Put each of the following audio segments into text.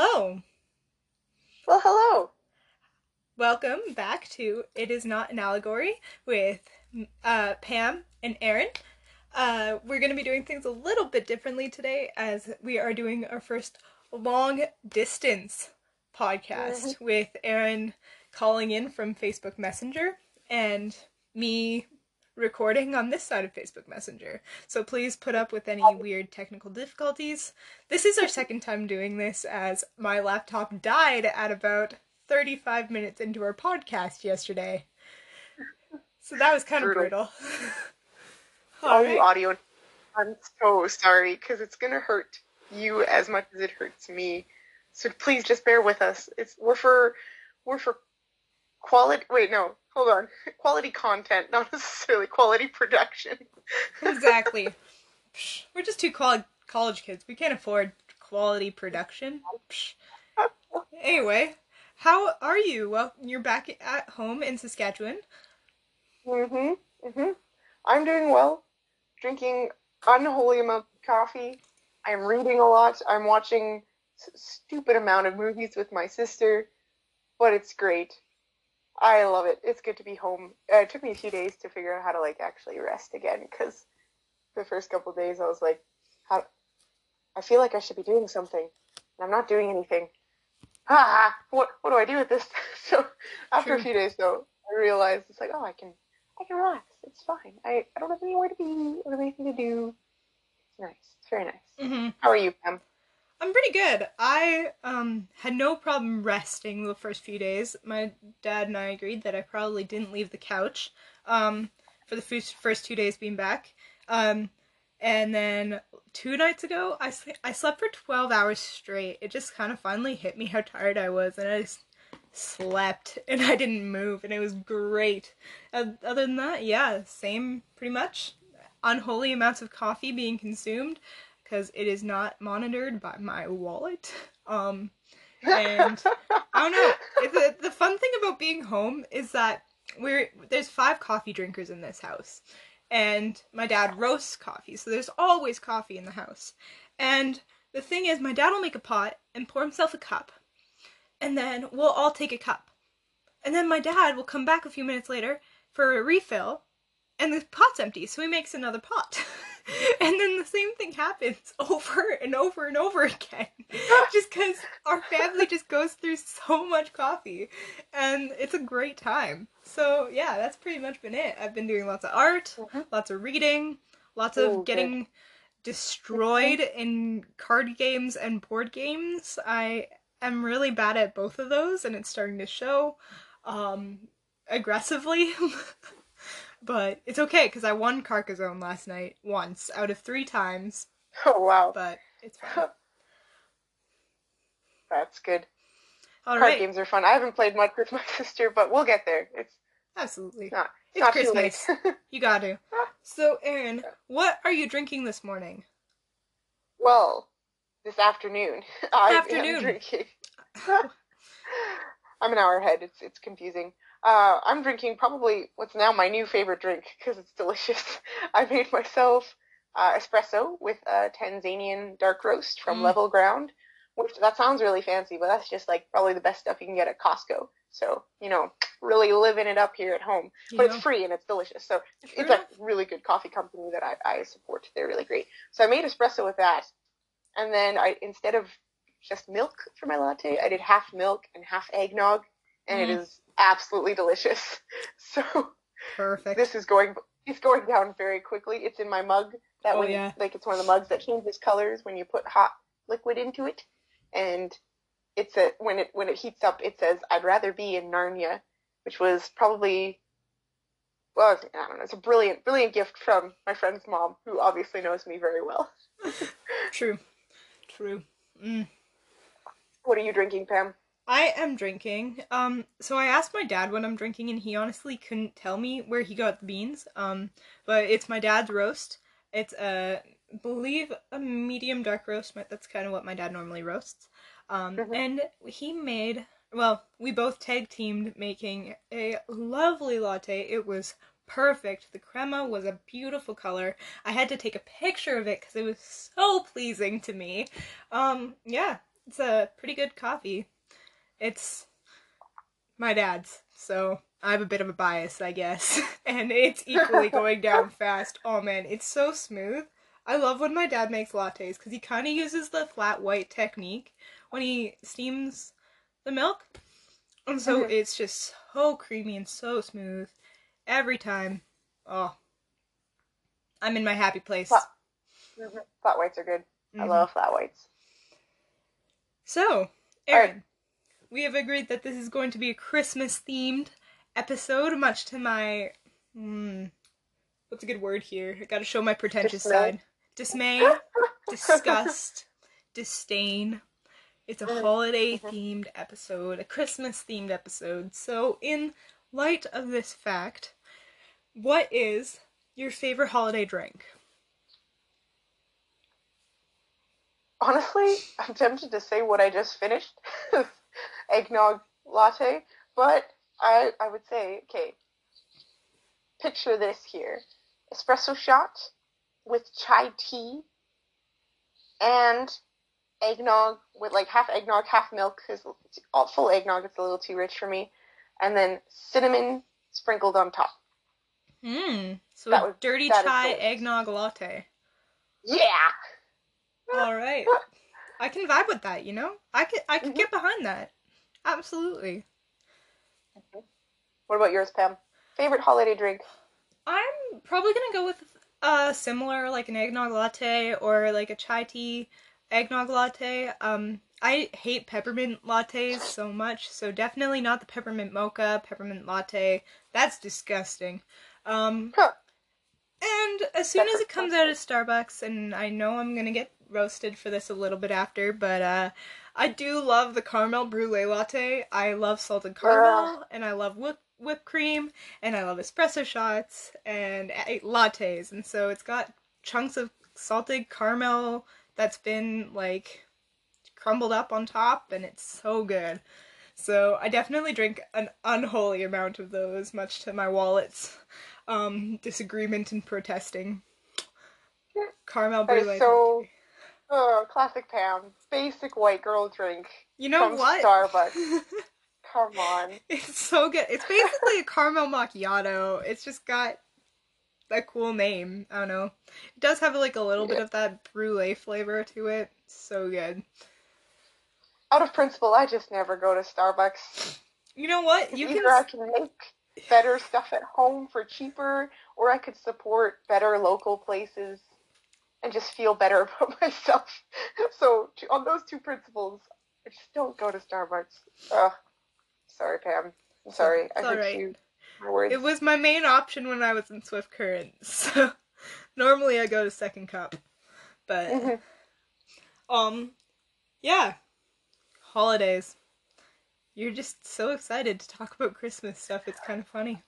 hello. Well, hello. Welcome back to It Is Not an Allegory with uh, Pam and Aaron. Uh, we're going to be doing things a little bit differently today as we are doing our first long distance podcast Mhm. with Aaron calling in from Facebook Messenger and me recording on this side of Facebook Messenger. So please put up with any weird technical difficulties. This is our second time doing this as my laptop died at about 35 minutes into our podcast yesterday. So that was kind of Brutal. brutal. All Alright. audio. I'm so sorry because it's gonna hurt you as much as it hurts me. So please just bear with us. It's we're for we're for quality. Wait, no, hold on. Quality content, not necessarily quality production. exactly. We're just two college kids. We can't afford quality production. Anyway, how are you? Well, you're back at home in Saskatchewan. Mhm. Mhm. I'm doing well. Drinking unholy amount of coffee. I'm reading a lot. I'm watching stupid amount of movies with my sister, but it's great. I love it. It's good to be home. Uh, it took me a few days to figure out how to like actually rest again because the first couple days I was like, how I feel like I should be doing something, and I'm not doing anything. Ah, what what do I do with this? so after a few days though, I realized it's like, oh, I can I can relax. It's fine. I, I don't have anywhere to be. I don't have anything to do. It's nice. It's very nice. Mm-hmm. How are you, Pam? I'm pretty good. I um had no problem resting the first few days. My dad and I agreed that I probably didn't leave the couch um for the first two days being back. Um and then two nights ago, I sl- I slept for 12 hours straight. It just kind of finally hit me how tired I was, and I just slept and I didn't move, and it was great. Uh, other than that, yeah, same pretty much. Unholy amounts of coffee being consumed because it is not monitored by my wallet. Um, and I don't know. The, the fun thing about being home is that we're there's five coffee drinkers in this house, and my dad roasts coffee, so there's always coffee in the house. And the thing is, my dad will make a pot and pour himself a cup, and then we'll all take a cup, and then my dad will come back a few minutes later for a refill, and the pot's empty, so he makes another pot. and then the same thing happens over and over and over again. just because our family just goes through so much coffee. And it's a great time. So, yeah, that's pretty much been it. I've been doing lots of art, Mhm. lots of reading, lots of Oh, good. getting destroyed in card games and board games. I am really bad at both of those, and it's starting to show um, aggressively. But it's okay because I won Carcassonne last night once out of three times, Oh wow, but it's fine. that's good. All Card right, games are fun. I haven't played much with my sister, but we'll get there. It's absolutely. not It's not Christmas. too late. You got to. So, Aaron, what are you drinking this morning? well, this afternoon I Afternoon. am drinking. I'm an hour ahead. It's it's confusing. Uh, I'm drinking probably what's now my new favorite drink because it's delicious. I made myself uh, espresso with a Tanzanian dark roast from Mm. Level Ground, which that sounds really fancy, but that's just like probably the best stuff you can get at Costco. So you know, really living it up here at home. But it's free and it's delicious. So it's, it's a really good coffee company that I, I support. They're really great. So I made espresso with that, and then I instead of just milk for my latte, I did half milk and half eggnog, and it Mm. is absolutely delicious. So Perfect. this is going it's going down very quickly. It's in my mug. That Oh, when yeah. like it's one of the mugs that changes colors when you put hot liquid into it, and it's a when it when it heats up, it says "I'd rather be in Narnia," which was probably well, I don't know. It's a brilliant, brilliant gift from my friend's mom, who obviously knows me very well. True. True. Mm. What are you drinking, Pam? I am drinking. Um, so I asked my dad what I'm drinking, and he honestly couldn't tell me where he got the beans. Um, but it's my dad's roast. It's a, I believe, a medium dark roast. That's kind of what my dad normally roasts. Um, Mhm. and he made. Well, we both tag teamed making a lovely latte. It was perfect. The crema was a beautiful color. I had to take a picture of it because it was so pleasing to me. Um, yeah, It's a pretty good coffee. It's my dad's, so I have a bit of a bias, I guess. and it's equally going down fast. Oh man, it's so smooth. I love when my dad makes lattes because he kind of uses the flat white technique when he steams the milk. And so Mhm. it's just so creamy and so smooth every time. Oh, I'm in my happy place. Flat- Mhm. Flat whites are good. I Mhm. love flat whites. So, Aaron, we have agreed that this is going to be a Christmas themed episode, much to my. Hmm, what's a good word here? I gotta show my pretentious Dismay. side. Dismay, disgust, disdain. It's a Mhm. holiday themed episode, a Christmas themed episode. So, in light of this fact, what is your favorite holiday drink? Honestly, I'm tempted to say what I just finished, eggnog latte, but I I would say, okay, picture this here: espresso shot with chai tea and eggnog with like half eggnog, half milk. Because full eggnog, it's a little too rich for me, and then cinnamon sprinkled on top. Hmm. So, That a was- dirty is chai eggnog latte. Yeah. All right. I can vibe with that, you know? I could I could Mhm. get behind that. Absolutely. What about yours, Pam? Favorite holiday drink? I'm probably going to go with a similar like an eggnog latte or like a chai tea eggnog latte. Um I hate peppermint lattes so much, so definitely not the peppermint mocha, peppermint latte. That's disgusting. Um Huh. And as soon That's as it comes out of Starbucks, and I know I'm gonna get roasted for this a little bit after, but uh, I do love the caramel brulee latte. I love salted caramel, and I love whip- whipped cream, and I love espresso shots and uh, lattes. And so it's got chunks of salted caramel that's been like crumbled up on top, and it's so good. So I definitely drink an unholy amount of those, much to my wallet's um, disagreement and protesting. Caramel brulee. so- Oh, classic Pam. Basic white girl drink you know from what? Starbucks. Come on. it's so good. It's basically a caramel macchiato. It's just got a cool name. I don't know. It does have like a little bit of that brulee flavor to it. So good. Out of principle, I just never go to Starbucks. You know what? You Either can. I can make better stuff at home for cheaper, or I could support better local places and just feel better about myself. So, on those two principles, I just don't go to Starbucks. Ugh. Sorry, Pam. I'm sorry. It's I hurt alright. you. It was my main option when I was in Swift Current. So normally I go to second cup. But Mhm. um yeah. Holidays. You're just so excited to talk about Christmas stuff. It's kind of funny.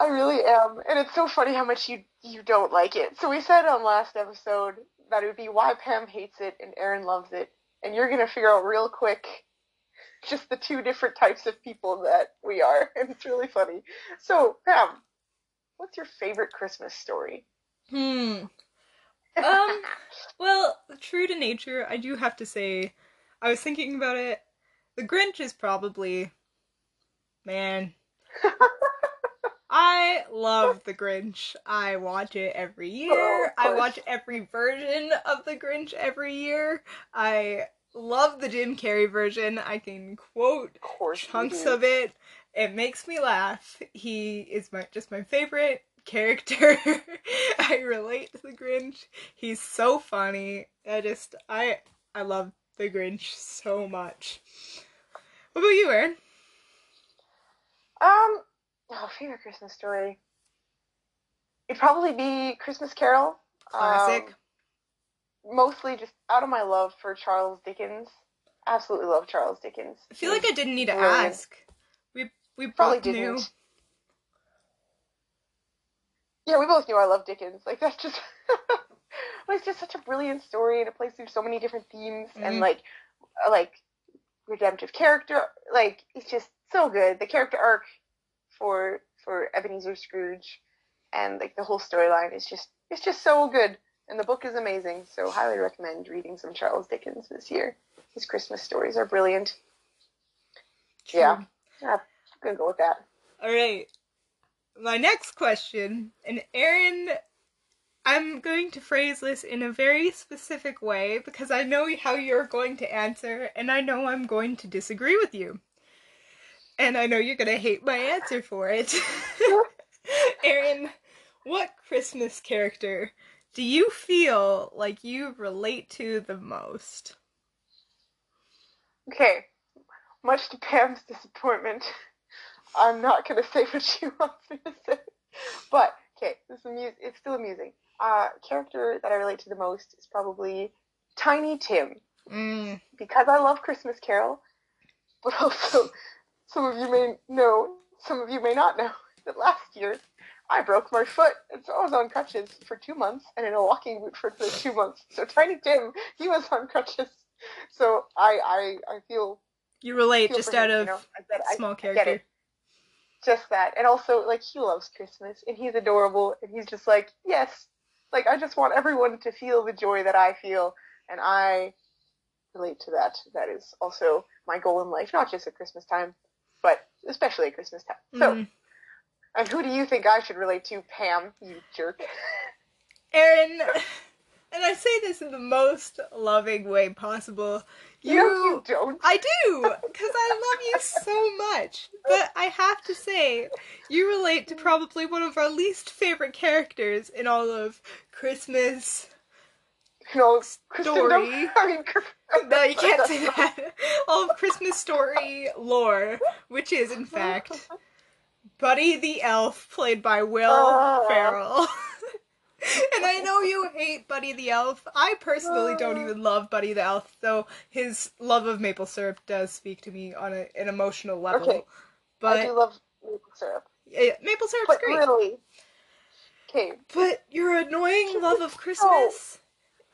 I really am, and it's so funny how much you you don't like it. So we said on last episode that it would be why Pam hates it and Aaron loves it, and you're gonna figure out real quick just the two different types of people that we are, and it's really funny. So Pam, what's your favorite Christmas story? Hmm. Um, Well, true to nature, I do have to say I was thinking about it. The Grinch is probably man. I love The Grinch. I watch it every year. Oh, I watch every version of The Grinch every year. I love the Jim Carrey version. I can quote of chunks of it. It makes me laugh. He is my just my favorite character. I relate to the Grinch. He's so funny. I just I I love the Grinch so much. What about you, Aaron? Um, oh, favorite Christmas story. It'd probably be Christmas Carol. Classic. Um, mostly just out of my love for Charles Dickens. Absolutely love Charles Dickens. I feel like I didn't need to Brilliant. ask. We we probably both knew. didn't. Yeah, we both knew I love Dickens. Like that's just it's just such a brilliant story and it plays through so many different themes Mhm. and like uh, like redemptive character like it's just so good. The character arc for for Ebenezer Scrooge and like the whole storyline is just it's just so good. and the book is amazing. So highly recommend reading some Charles Dickens this year. His Christmas stories are brilliant. True. Yeah. Yeah, I'm gonna go with that. All right. My next question, and Aaron, I'm going to phrase this in a very specific way because I know how you're going to answer, and I know I'm going to disagree with you. And I know you're going to hate my answer for it. Aaron, what Christmas character do you feel like you relate to the most? Okay, much to Pam's disappointment, I'm not gonna say what she wants me to say. But okay, this is amu- it's still amusing. Uh, character that I relate to the most is probably Tiny Tim Mm, because I love Christmas Carol, but also some of you may know, some of you may not know that last year I broke my foot and so I was on crutches for two months and in a walking boot for two months. So Tiny Tim, he was on crutches. So I I, I feel you relate feel just for him, out you of know? I- small I character. just that and also like he loves christmas and he's adorable and he's just like yes like i just want everyone to feel the joy that i feel and i relate to that that is also my goal in life not just at christmas time but especially at christmas time so Mm. and who do you think i should relate to pam you jerk Aaron, and I say this in the most loving way possible. you, know you don't I do, because I love you so much. But I have to say, you relate to probably one of our least favorite characters in all of Christmas. Know Story. I mean, No, you can't say that. All of Christmas story lore, which is, in fact, Buddy the Elf, played by Will Oh. Ferrell. and I know you hate Buddy the Elf. I personally don't ah. even love Buddy the Elf, though his love of maple syrup does speak to me on a, an emotional level. Okay. i do love maple syrup yeah, maple syrup's but great. really okay But your annoying love of Christmas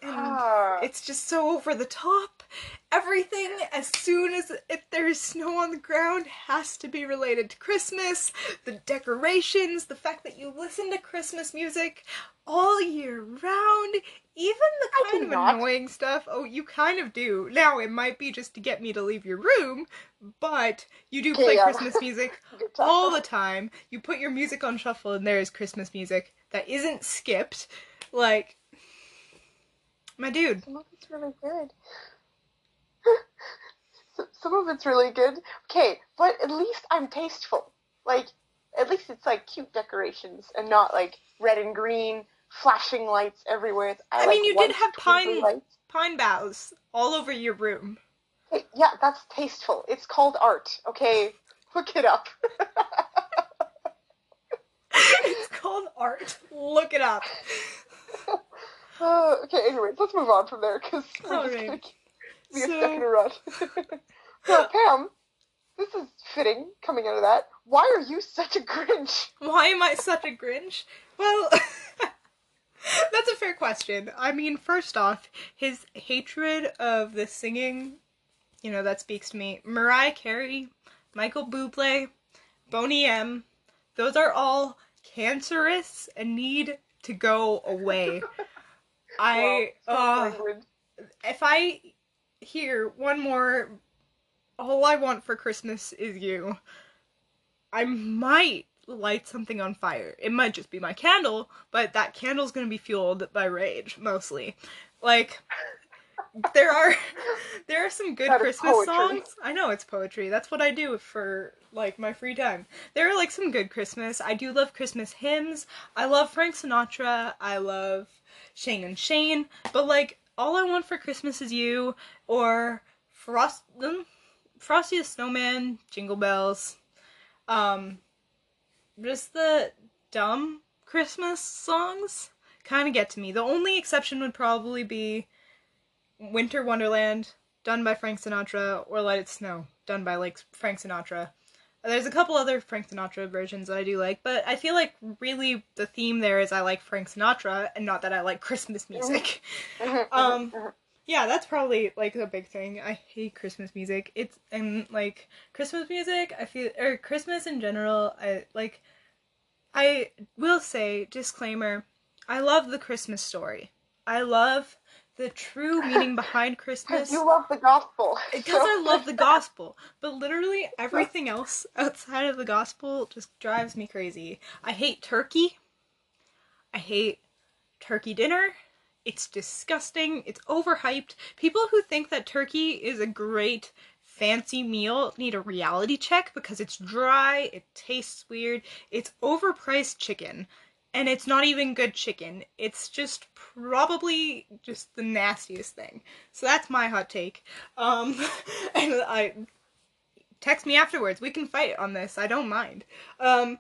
and Ah. it's just so over the top. Everything, as soon as if there's snow on the ground, has to be related to Christmas. The decorations, the fact that you listen to Christmas music all year round, even the kind of not. annoying stuff. Oh, you kind of do. Now, it might be just to get me to leave your room, but you do play yeah. Christmas music all the time. You put your music on shuffle and there is Christmas music that isn't skipped. Like, my dude. Some of it's really good. Some of it's really good. Okay, but at least I'm tasteful. Like, at least it's like cute decorations and not like red and green flashing lights everywhere. I like mean, you did have pine- lights. Pine boughs all over your room. Hey, yeah, that's tasteful. It's called art. Okay, look it up. it's called art. Look it up. Uh, okay, anyways, let's move on from there because we're just Alright. gonna be So- stuck in a rut. so, Pam, this is fitting coming out of that. Why are you such a Grinch? Why am I such a Grinch? Well, that's a fair question. I mean, first off, his hatred of the singing, you know, that speaks to me. Mariah Carey, Michael Bublé, Boney M, those are all cancerous and need to go away. I, Wow, uh, if I hear one more, all I want for Christmas is you, I might light something on fire. It might just be my candle, but that candle's gonna be fueled by rage mostly. Like, there are there are some good That is Christmas songs. I know it's poetry. That's what I do for like my free time. There are like some good Christmas. I do love Christmas hymns. I love Frank Sinatra. I love Shane and Shane. But like all I want for Christmas is you or Frost um, Frosty the Snowman, Jingle Bells. Um just the dumb Christmas songs kind of get to me. The only exception would probably be Winter Wonderland, done by Frank Sinatra, or Let It Snow, done by like Frank Sinatra. There's a couple other Frank Sinatra versions that I do like, but I feel like really the theme there is I like Frank Sinatra and not that I like Christmas music. Mhm, Um, mhm, yeah, that's probably like a big thing. I hate Christmas music. It's and like Christmas music, I feel or Christmas in general, I like I will say disclaimer, I love the Christmas story. I love the true meaning behind Christmas. You love the gospel. Because I love the gospel. But literally everything else outside of the gospel just drives me crazy. I hate turkey. I hate turkey dinner. It's disgusting. It's overhyped. People who think that turkey is a great fancy meal need a reality check because it's dry, it tastes weird, it's overpriced chicken and it's not even good chicken. It's just probably just the nastiest thing. So that's my hot take. Um, and I text me afterwards. We can fight on this. I don't mind. Um,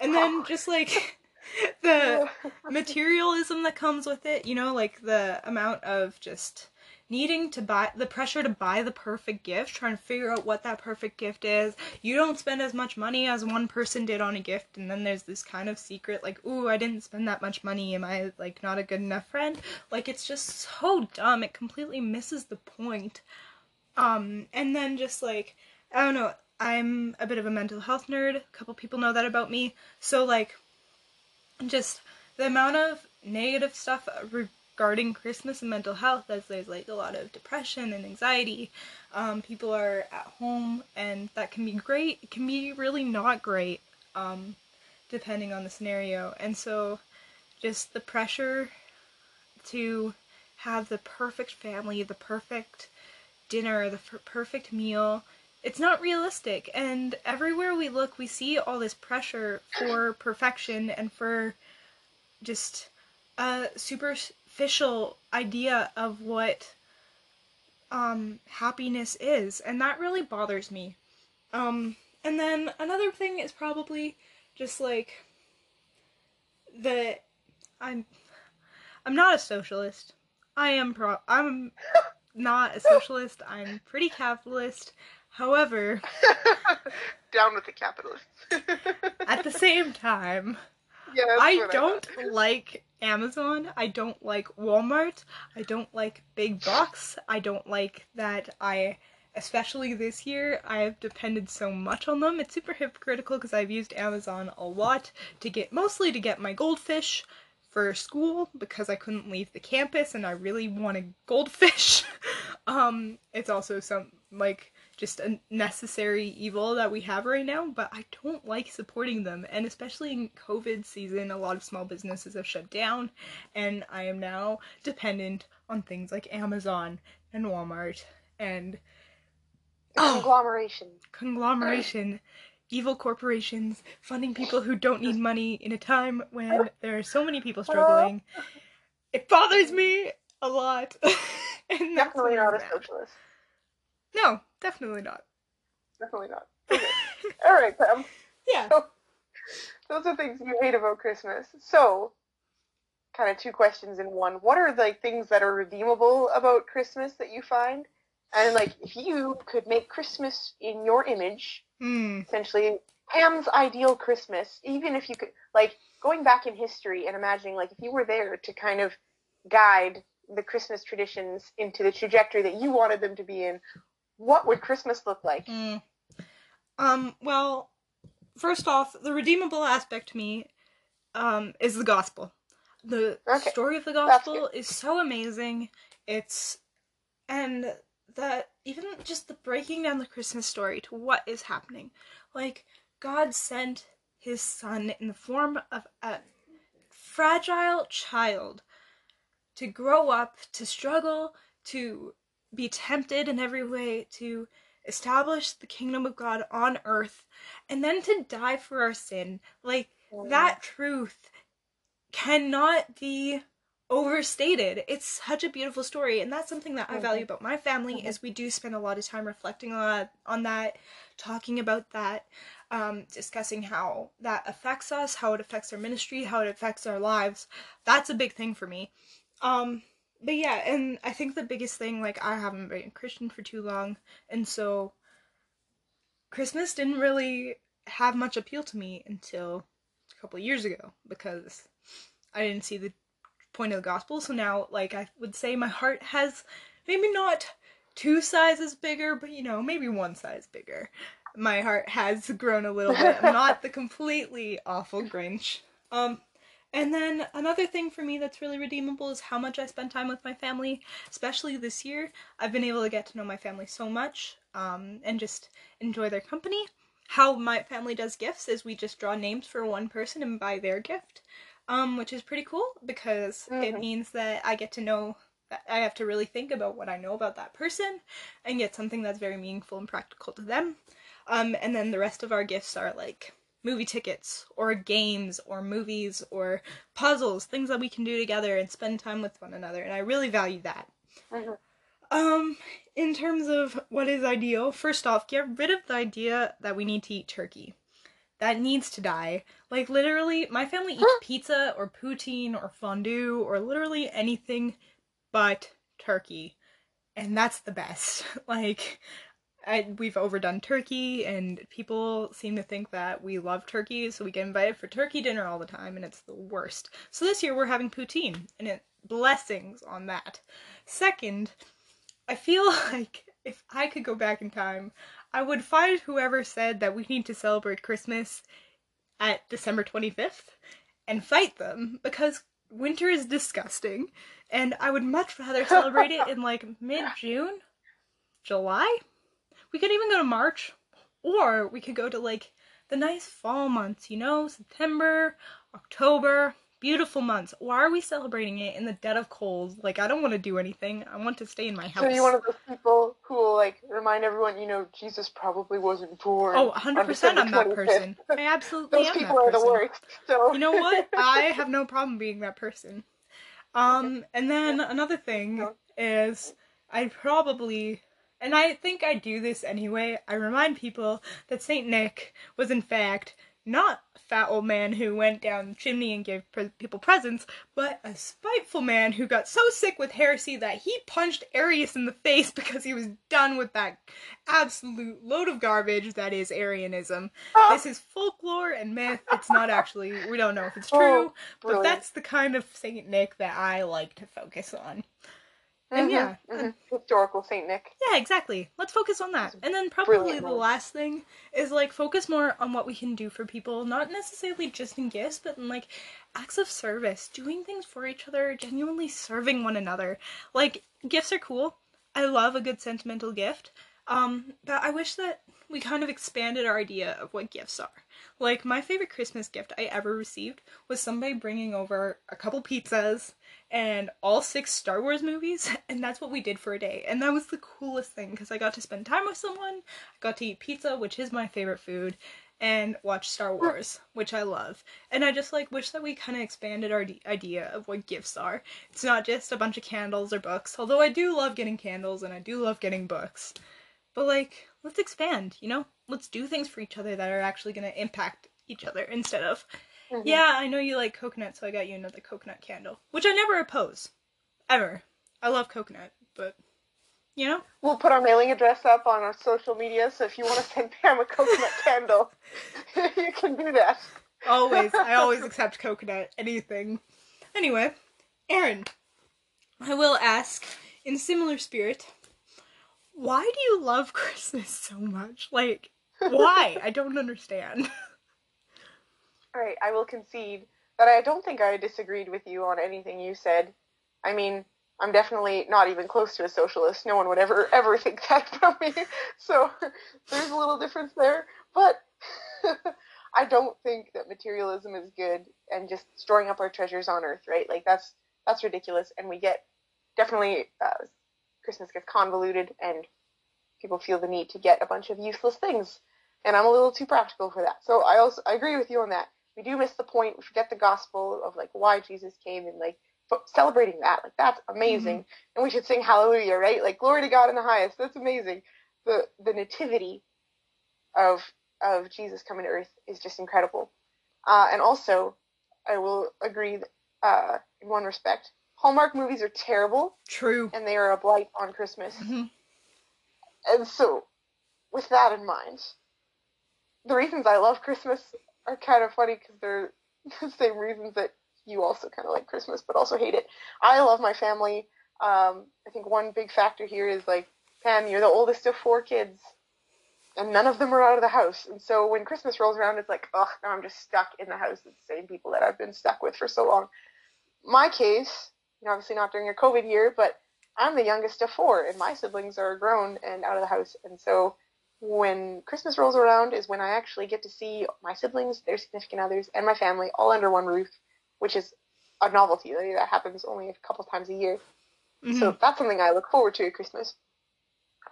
and then just like the materialism that comes with it, you know, like the amount of just needing to buy the pressure to buy the perfect gift, trying to figure out what that perfect gift is. You don't spend as much money as one person did on a gift, and then there's this kind of secret like, ooh, I didn't spend that much money. Am I like not a good enough friend? Like it's just so dumb. It completely misses the point. Um, and then just like I don't know, I'm a bit of a mental health nerd. A couple people know that about me. So like just the amount of negative stuff regarding Christmas and mental health, as there's like a lot of depression and anxiety. Um, people are at home, and that can be great. It can be really not great, um, depending on the scenario. And so, just the pressure to have the perfect family, the perfect dinner, the perfect meal. It's not realistic. And everywhere we look, we see all this pressure for perfection and for just a superficial idea of what um, happiness is. And that really bothers me. Um, and then another thing is probably just like that I'm I'm not a socialist. I am pro I'm not a socialist. I'm pretty capitalist. However, down with the capitalists. at the same time, that's I don't thought. like Amazon. I don't like Walmart. I don't like big box. I don't like that I especially this year I've depended so much on them. It's super hypocritical because I've used Amazon a lot to get mostly to get my goldfish for school because I couldn't leave the campus and I really wanted goldfish. um it's also some like just a necessary evil that we have right now, but I don't like supporting them. And especially in COVID season, a lot of small businesses have shut down, and I am now dependent on things like Amazon and Walmart and Oh. Conglomeration. conglomeration, evil corporations funding people who don't need money in a time when there are so many people struggling. It bothers me a lot. and that's Definitely not a socialist. No, definitely not. Definitely not. Okay. All right, Pam. Yeah. Those are things you hate about Christmas. So, kind of two questions in one. What are like things that are redeemable about Christmas that you find? And like, if you could make Christmas in your image, Hmm. essentially Pam's ideal Christmas, even if you could, like, going back in history and imagining, like, if you were there to kind of guide the Christmas traditions into the trajectory that you wanted them to be in, what would Christmas look like? Mm. Um, well, first off, the redeemable aspect to me um, is the gospel. The Okay, story of the gospel is so amazing. It's and that even just the breaking down the Christmas story to what is happening. Like God sent his son in the form of a fragile child to grow up, to struggle, to be tempted in every way, to establish the kingdom of God on earth, and then to die for our sin. Like, that truth cannot be overstated. It's such a beautiful story, and that's something that I value about my family is we do spend a lot of time reflecting on on that, talking about that, um, discussing how that affects us, how it affects our ministry, how it affects our lives. That's a big thing for me. Um, but yeah, and I think the biggest thing, like, I haven't been a Christian for too long, and so Christmas didn't really have much appeal to me until a couple of years ago because I didn't see the point of the gospel. So now, like, I would say my heart has maybe not two sizes bigger, but you know, maybe one size bigger. My heart has grown a little bit. I'm not the completely awful Grinch. Um, And then another thing for me that's really redeemable is how much I spend time with my family, especially this year. I've been able to get to know my family so much um, and just enjoy their company. How my family does gifts is we just draw names for one person and buy their gift, um, which is pretty cool because mm-hmm. it means that I get to know I have to really think about what I know about that person and get something that's very meaningful and practical to them. Um, and then the rest of our gifts are like movie tickets or games or movies or puzzles, things that we can do together and spend time with one another. And I really value that. Mm-hmm. Um, in terms of what is ideal, first off, get rid of the idea that we need to eat turkey. That needs to die. Like literally, my family eats pizza or poutine or fondue or literally anything but turkey. And that's the best. like I, we've overdone turkey, and people seem to think that we love turkey, so we get invited for turkey dinner all the time, and it's the worst. So this year we're having poutine, and it blessings on that. Second, I feel like if I could go back in time, I would find whoever said that we need to celebrate Christmas at December 25th and fight them because winter is disgusting, and I would much rather celebrate it in like mid June, July we could even go to March, or we could go to like the nice fall months, you know, September, October, beautiful months. Why are we celebrating it in the dead of cold? Like, I don't want to do anything. I want to stay in my house. So you're one of those people who will like remind everyone, you know, Jesus probably wasn't born. Oh, 100 percent. I'm that person. I absolutely those am people are person. the worst. So you know what? I have no problem being that person. Um, and then another thing is I probably and I think I do this anyway. I remind people that St. Nick was, in fact, not a fat old man who went down the chimney and gave pre- people presents, but a spiteful man who got so sick with heresy that he punched Arius in the face because he was done with that absolute load of garbage that is Arianism. Oh. This is folklore and myth. It's not actually, we don't know if it's oh, true, oh, but that's the kind of St. Nick that I like to focus on. And mm-hmm, yeah, mm-hmm. historical Saint Nick. Yeah, exactly. Let's focus on that. And then probably the last thing is like focus more on what we can do for people, not necessarily just in gifts, but in like acts of service, doing things for each other, genuinely serving one another. Like gifts are cool. I love a good sentimental gift. Um, but I wish that we kind of expanded our idea of what gifts are. Like my favorite Christmas gift I ever received was somebody bringing over a couple pizzas and all six Star Wars movies, and that's what we did for a day. And that was the coolest thing because I got to spend time with someone, I got to eat pizza, which is my favorite food, and watch Star Wars, which I love. And I just like wish that we kind of expanded our d- idea of what gifts are. It's not just a bunch of candles or books, although I do love getting candles and I do love getting books. But like, let's expand, you know? Let's do things for each other that are actually going to impact each other instead of Mm-hmm. Yeah, I know you like coconut, so I got you another coconut candle, which I never oppose, ever. I love coconut, but you know. We'll put our mailing address up on our social media, so if you want to send Pam a coconut candle, you can do that. Always, I always accept coconut, anything. Anyway, Aaron, I will ask in similar spirit, why do you love Christmas so much? Like, why? I don't understand. All right, I will concede that I don't think I disagreed with you on anything you said. I mean, I'm definitely not even close to a socialist. No one would ever ever think that from me. So there's a little difference there, but I don't think that materialism is good and just storing up our treasures on earth, right? Like that's that's ridiculous, and we get definitely uh, Christmas gets convoluted, and people feel the need to get a bunch of useless things, and I'm a little too practical for that. So I also I agree with you on that we do miss the point. We forget the gospel of like why Jesus came and like celebrating that. Like that's amazing. Mm-hmm. And we should sing hallelujah, right? Like glory to God in the highest. That's amazing. The the nativity of of Jesus coming to earth is just incredible. Uh, and also, I will agree that, uh, in one respect, Hallmark movies are terrible. True. And they are a blight on Christmas. Mm-hmm. And so, with that in mind, the reasons I love Christmas are kind of funny because they're the same reasons that you also kind of like Christmas, but also hate it. I love my family. Um, I think one big factor here is like, Pam, you're the oldest of four kids, and none of them are out of the house. And so when Christmas rolls around, it's like, oh, now I'm just stuck in the house with the same people that I've been stuck with for so long. My case, you know, obviously not during a COVID year, but I'm the youngest of four, and my siblings are grown and out of the house. And so when Christmas rolls around is when I actually get to see my siblings, their significant others, and my family all under one roof, which is a novelty. That happens only a couple times a year. Mm-hmm. So that's something I look forward to at Christmas.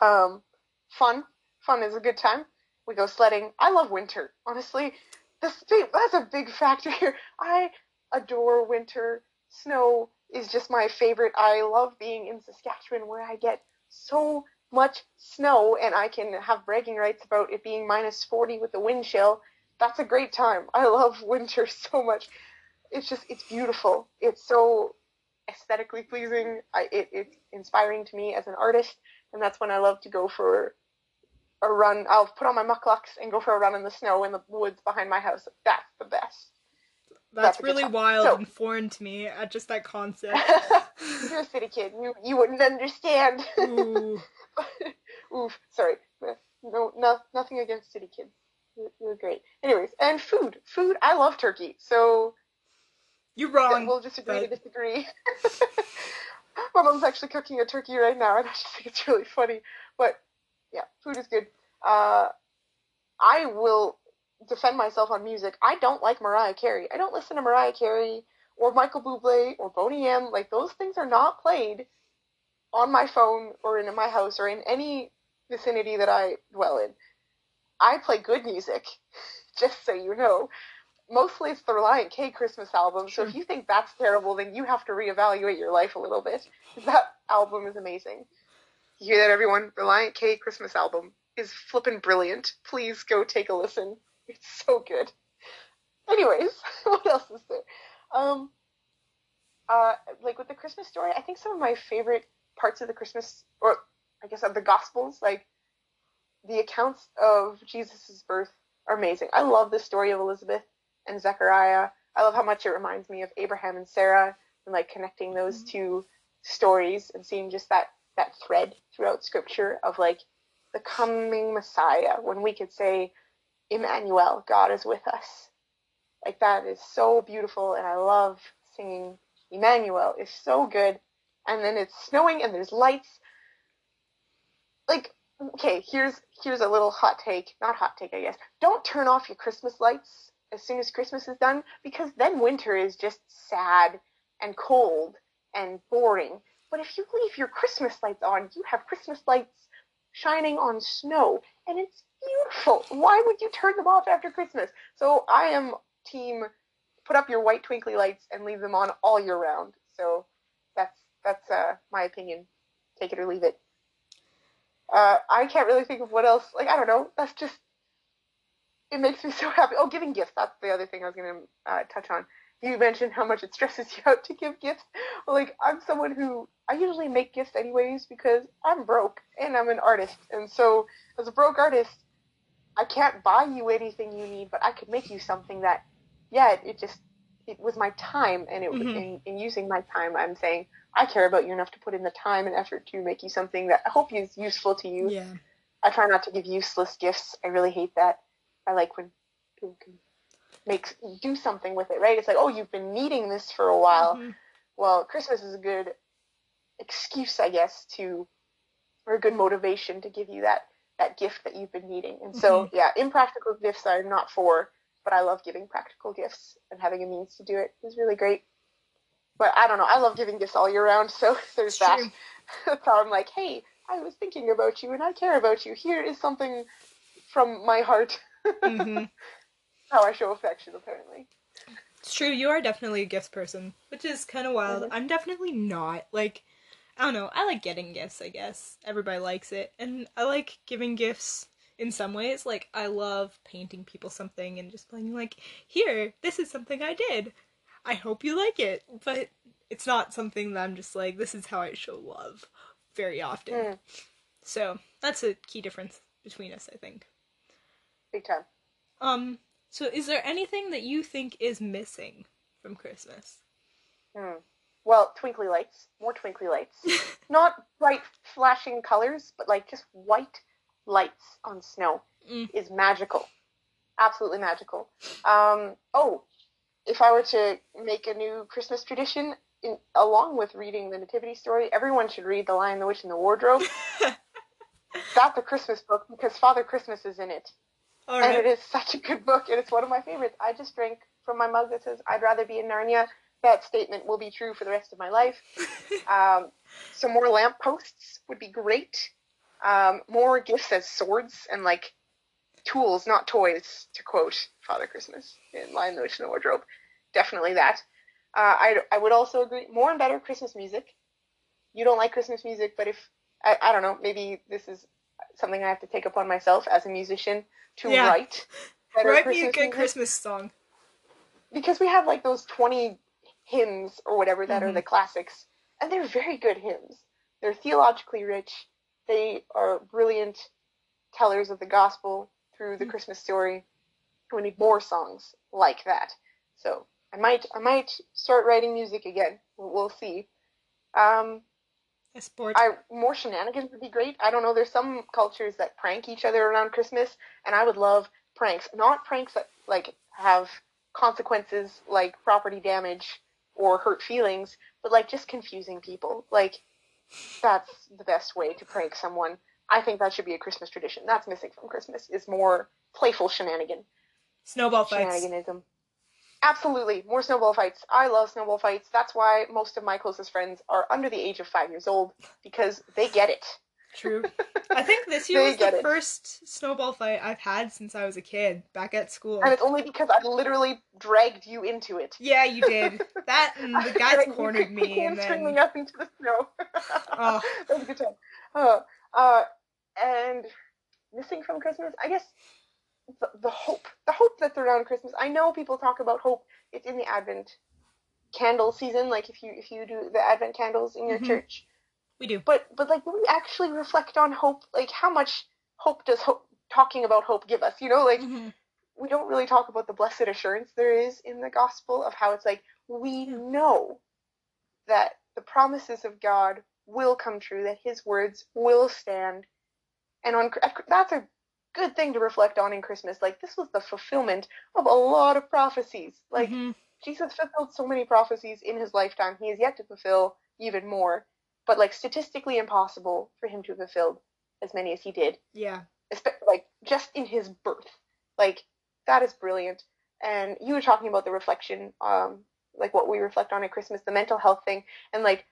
Um, fun. Fun is a good time. We go sledding. I love winter. Honestly, this that's a big factor here. I adore winter. Snow is just my favorite. I love being in Saskatchewan where I get so much snow and I can have bragging rights about it being minus 40 with the wind chill. That's a great time. I love winter so much. It's just, it's beautiful. It's so aesthetically pleasing. I, it, it's inspiring to me as an artist. And that's when I love to go for a run. I'll put on my mukluks and go for a run in the snow in the woods behind my house. That's the best. That's, That's really wild so, and foreign to me. At just that concept. You're a city kid. You you wouldn't understand. Ooh. Oof. Sorry. No, no, nothing against city kids. You're, you're great. Anyways, and food. Food. I love turkey. So. You're wrong. We'll disagree but... to disagree. My mom's actually cooking a turkey right now, and I just think it's really funny. But yeah, food is good. Uh, I will defend myself on music. I don't like Mariah Carey. I don't listen to Mariah Carey or Michael Bublé or Boney M. Like those things are not played on my phone or in my house or in any vicinity that I dwell in. I play good music, just so you know. Mostly it's the Relient K Christmas album, sure. so if you think that's terrible, then you have to reevaluate your life a little bit. That album is amazing. You hear that, everyone? Relient K Christmas album is flippin' brilliant. Please go take a listen. It's so good. Anyways, what else is there? Um, uh, like with the Christmas story, I think some of my favorite parts of the Christmas, or I guess of the Gospels, like the accounts of Jesus' birth are amazing. I love the story of Elizabeth and Zechariah. I love how much it reminds me of Abraham and Sarah and like connecting those mm-hmm. two stories and seeing just that that thread throughout scripture of like the coming Messiah when we could say Emmanuel, God is with us. Like that is so beautiful, and I love singing Emmanuel. It's so good. And then it's snowing, and there's lights. Like, okay, here's here's a little hot take, not hot take, I guess. Don't turn off your Christmas lights as soon as Christmas is done, because then winter is just sad and cold and boring. But if you leave your Christmas lights on, you have Christmas lights shining on snow, and it's beautiful. Why would you turn them off after Christmas? So I am team put up your white twinkly lights and leave them on all year round. So that's that's uh, my opinion. Take it or leave it. Uh, I can't really think of what else. Like I don't know. That's just it makes me so happy. Oh, giving gifts. That's the other thing I was gonna uh, touch on. You mentioned how much it stresses you out to give gifts. like I'm someone who I usually make gifts anyways because I'm broke and I'm an artist, and so as a broke artist, I can't buy you anything you need, but I could make you something that, yeah, it, it just it was my time, and it mm-hmm. in, in using my time, I'm saying I care about you enough to put in the time and effort to make you something that I hope is useful to you. Yeah. I try not to give useless gifts. I really hate that. I like when people can make do something with it, right? It's like, oh, you've been needing this for a while. Mm-hmm. Well, Christmas is a good excuse, I guess, to or a good motivation to give you that that gift that you've been needing. And so, mm-hmm. yeah, impractical gifts I'm not for, but I love giving practical gifts and having a means to do it is really great. But I don't know, I love giving gifts all year round, so there's that. That's how I'm like, hey, I was thinking about you and I care about you. Here is something from my heart. Mm-hmm. how I show affection, apparently. It's true, you are definitely a gift person, which is kind of wild. Mm-hmm. I'm definitely not. Like, I don't know. I like getting gifts, I guess. Everybody likes it. And I like giving gifts in some ways. Like, I love painting people something and just being like, here, this is something I did. I hope you like it. But it's not something that I'm just like, this is how I show love very often. Mm. So, that's a key difference between us, I think. Big time. Um, so is there anything that you think is missing from Christmas? Hmm. Well, twinkly lights, more twinkly lights. Not bright flashing colors, but like just white lights on snow. Mm. is magical, absolutely magical. Um, oh, if I were to make a new Christmas tradition, in, along with reading the Nativity story, everyone should read The Lion, the Witch, and the Wardrobe. That's a Christmas book because Father Christmas is in it. All And it is such a good book, and it's one of my favorites. I just drank from my mug that says, I'd rather be in Narnia. That statement will be true for the rest of my life. Um, some more lampposts would be great. Um, more gifts as swords and like tools, not toys, to quote Father Christmas in Lion, the Witch, and the Wardrobe. Definitely that. Uh, I, I would also agree, more and better Christmas music. You don't like Christmas music, but if, I, I don't know, maybe this is something I have to take upon myself as a musician to Yeah. write. better Write me a good music Christmas song. because we have like those 20 hymns or whatever that are Mhm. the classics and they're very good hymns they're theologically rich they are brilliant tellers of the gospel through the Mhm. christmas story we need more songs like that so i might i might start writing music again we'll, we'll see um A sport. I more shenanigans would be great. I don't know. There's some cultures that prank each other around Christmas, and I would love pranks. Not pranks that like have consequences like property damage or hurt feelings, but like just confusing people. Like that's the best way to prank someone. I think that should be a Christmas tradition. That's missing from Christmas is more playful shenanigan, Snowball fights. shenaniganism. Absolutely, more snowball fights. I love snowball fights. That's why most of my closest friends are under the age of five years old because they get it. True. I think this year was the it. first snowball fight I've had since I was a kid back at school. And it's only because I literally dragged you into it. Yeah, you did. That and the guys cornered me, and then screaming up into the snow. Oh. that was a good time. Uh, uh, and missing from Christmas, I guess the, the hope, the hope that's around Christmas. I know people talk about hope. It's in the Advent candle season. Like if you if you do the Advent candles in your Mhm. church, we do. but but like do we actually reflect on hope? Like how much hope does hope talking about hope give us? You know, like Mhm. we don't really talk about the blessed assurance there is in the gospel of how it's like we know that the promises of God will come true, that His words will stand, and on that's a good thing to reflect on in Christmas. Like this was the fulfillment of a lot of prophecies. Like Mhm. Jesus fulfilled so many prophecies in His lifetime. He is yet to fulfill even more, but like statistically impossible for Him to have fulfilled as many as He did. Yeah. espe- like just in his birth. Like that is brilliant. And you were talking about the reflection um like what we reflect on at christmas the mental health thing. And like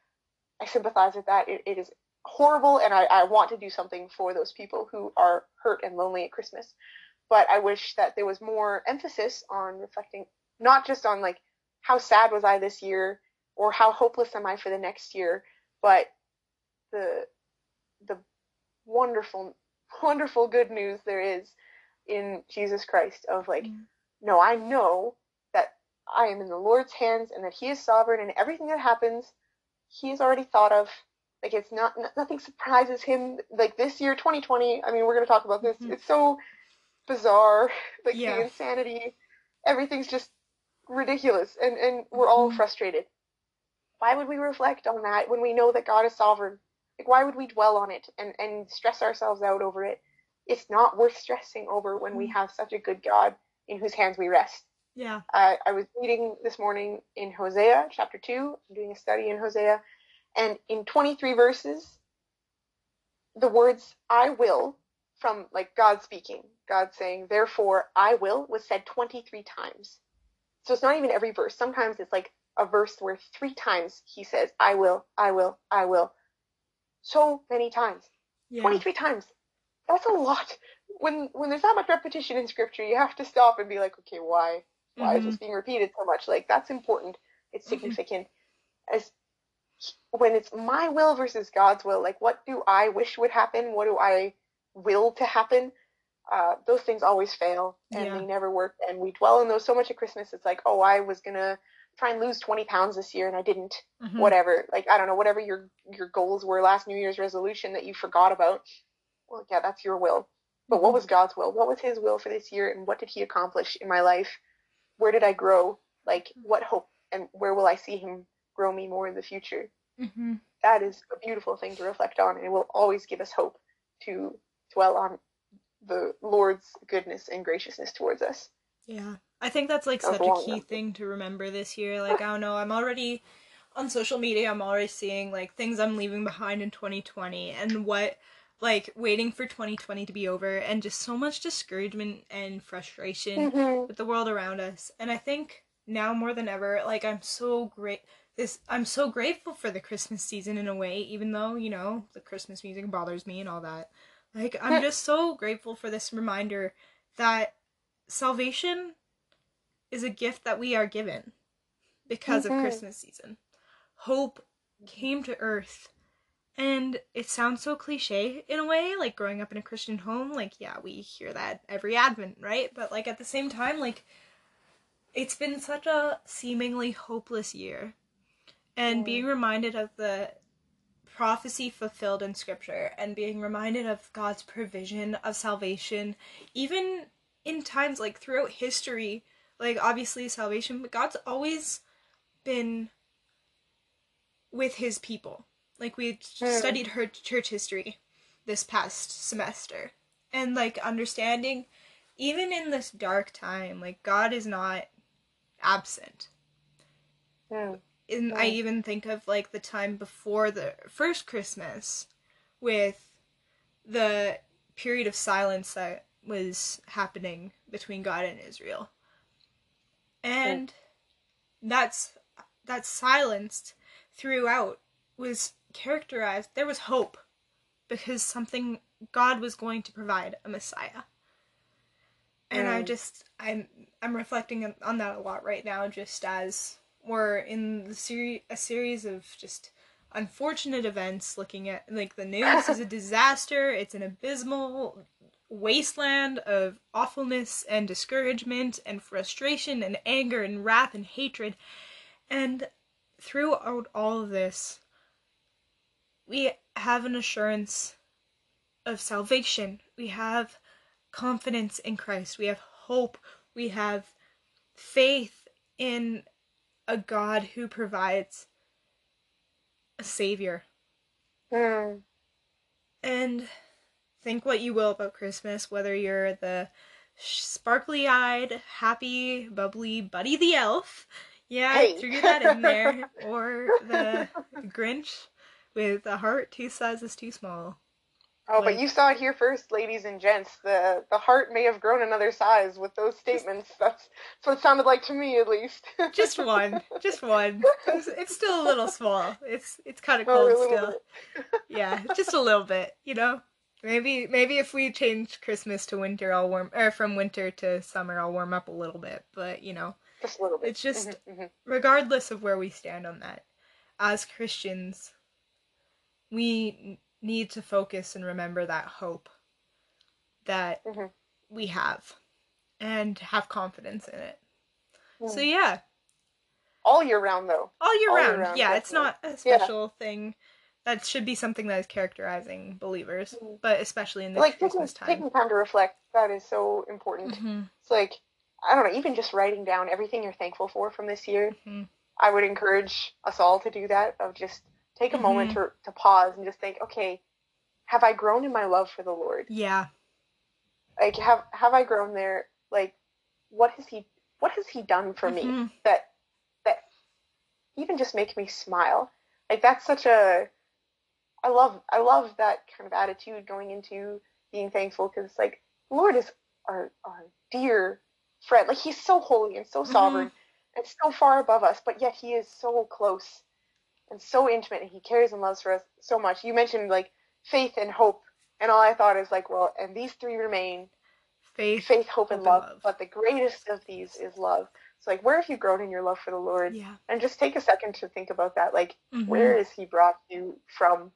i sympathize with that. It, it is horrible and I, I want to do something for those people who are hurt and lonely at christmas. But i wish that there was more emphasis on reflecting not just on like how sad was i this year or how hopeless am i for the next year but the the wonderful wonderful good news there is in Jesus Christ of like, Mm. no, I know that I am in the Lord's hands and that He is sovereign and everything that happens, He has already thought of. Like it's not nothing surprises Him. Like this year, 2020. I mean, we're gonna talk about this. Mhm. It's so bizarre. Like Yeah. the insanity, everything's just ridiculous, and and we're all Mhm. frustrated. Why would we reflect on that when we know that God is sovereign? Like, why would we dwell on it and, and stress ourselves out over it? It's not worth stressing over when we Mm. have such a good God in whose hands we rest. Yeah. I I was reading this morning in Hosea chapter 2. I'm doing a study in Hosea. And in 23 verses, the words I will from like God speaking, God saying, therefore I will was said 23 times. So it's not even every verse. Sometimes it's like a verse where three times he says, I will, I will, I will. So many times. Yeah. 23 times. That's a lot. When when there's that much repetition in scripture, you have to stop and be like, okay, why? Why is Mhm. this being repeated so much? Like that's important. It's Mhm. significant. As when it's my will versus God's will, like what do I wish would happen? What do I will to happen? Uh, those things always fail and Yeah. they never work. And we dwell on those so much at Christmas. It's like, oh, I was gonna try and lose 20 pounds this year and I didn't. Mhm. Whatever. Like I don't know, whatever your your goals were last New Year's resolution that you forgot about. Well, yeah, that's your will. But what Mhm. was God's will? What was His will for this year, and what did He accomplish in my life? Where did I grow? Like, what hope and where will I see Him grow me more in the future? Mhm. That is a beautiful thing to reflect on, and it will always give us hope to dwell on the Lord's goodness and graciousness towards us. Yeah. I think that's like such a key enough. thing to remember this year. Like, I don't know, I'm already on social media, I'm already seeing like things I'm leaving behind in 2020 and what like waiting for 2020 to be over and just so much discouragement and frustration Mhm. with the world around us. And I think now more than ever, like I'm so great this I'm so grateful for the Christmas season in a way, even though, you know, the Christmas music bothers me and all that. Like I'm just so grateful for this reminder that salvation is a gift that we are given because Mhm. of Christmas season. Hope came to earth. And it sounds so cliche in a way, like growing up in a Christian home, like yeah, we hear that every advent, right? But like at the same time, like it's been such a seemingly hopeless year. And Mm. being reminded of the prophecy fulfilled in scripture and being reminded of God's provision of salvation even in times like throughout history like obviously salvation but God's always been with his people. Like we studied her church history this past semester. And like understanding even in this dark time like God is not absent. Mm. and I even think of like the time before the first Christmas with the period of silence that was happening between God and Israel. And that's that silence throughout was characterized there was hope because something God was going to provide a Messiah. And I Mm. just I'm I'm reflecting on- on that a lot right now just as we're in the series a series of just unfortunate events looking at like the news is a disaster it's an abysmal wasteland of awfulness and discouragement and frustration and anger and wrath and hatred and throughout all of this we have an assurance of salvation we have confidence in Christ we have hope we have faith in a God who provides a savior. Mm. And think what you will about Christmas, whether you're the sparkly eyed, happy, bubbly Buddy the Elf. Yeah, I threw that in there. or the Grinch with a heart two sizes too small. Oh, but you saw it here first, ladies and gents. The the heart may have grown another size with those statements. That's, that's what it sounded like to me, at least. Just one. Just one. It's, it's still a little small. It's it's kind of Oh, cold little still. bit. yeah, just a little bit, you know. Maybe maybe if we change Christmas to winter, I'll warm or from winter to summer, I'll warm up a little bit. But you know, Just a little bit. It's just- Mhm, mhm. regardless of where we stand on that, as Christians, we need to focus and remember that hope that Mhm. we have, and have confidence in it. So Mm. yeah, all year round, though. all year All year round. round, yeah, it's not a Yeah. special thing. That should be something that is characterizing believers, Mhm. but especially in this like taking, Christmas time. taking time to reflect. That is so important. Mhm, It's like I don't know, even just writing down everything you're thankful for from this year. mhm. I would encourage us all to do that. Of just take a moment Mm-hmm. to to pause and just think, okay, have I grown in my love for the Lord? Yeah. Like have have I grown there? Like what has he what has he done for me Mhm. that that even just make me smile? Like that's such a I love I love that kind of attitude going into being thankful because like the Lord is our our dear friend. Like he's so holy and so sovereign and so far above us, but yet he is so close and so intimate and he cares and loves for us so much. You mentioned like faith and hope and all I thought is like, well, and these three remain Faith. faith, hope, and Hope and love, love. But the greatest of these is love. So like, where have you grown in your love for the Lord? Yeah. And just take a second to think about that. Like, Mhm. has He brought you from?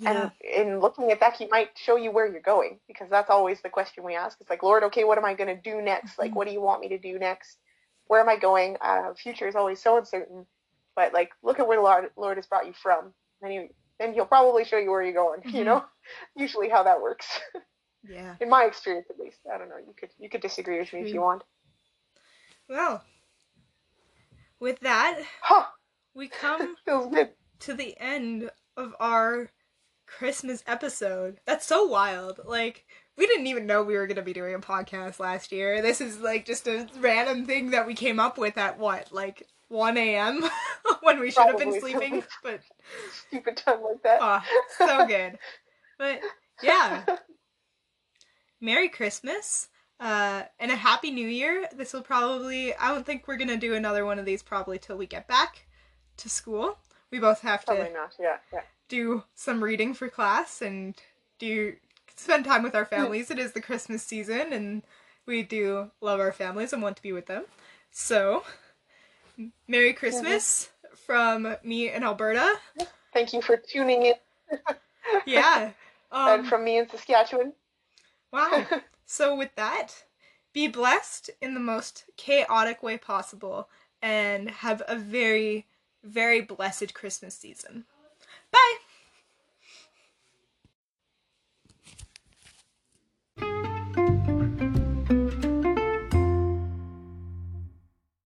Yeah. And in looking at that, He might show you where you're going because that's always the question we ask. It's like, Lord, okay, what am I going to do next? Like, Mhm. what do you want me to do next? Where am I going? Uh, future is always so uncertain. But like, look at where the Lord, Lord has brought you from. Then you, then He'll probably show you where you're going. You Mhm. know, usually how that works. yeah. in my experience, at least. I don't know. You could you could disagree with me if you want. Well, with that, Huh, we come to the end of our Christmas episode. That's so wild. Like, we didn't even know we were going to be doing a podcast last year. This is like just a random thing that we came up with at what, like 1 a.m. when we should have been sleeping. But Stupid time like that. oh, so good. But yeah, Merry Christmas. Uh, and a happy new year. This will probably, I don't think we're gonna do another one of these probably till we get back to school. We both have to Probably not. Yeah, yeah. Do some reading for class and do spend time with our families. It is the Christmas season and we do love our families and want to be with them. So, Merry Christmas from me and Alberta. Thank you for tuning in. Yeah. and Um, from me in Saskatchewan. wow. So, with that, be blessed in the most chaotic way possible and have a very, very blessed Christmas season. Bye!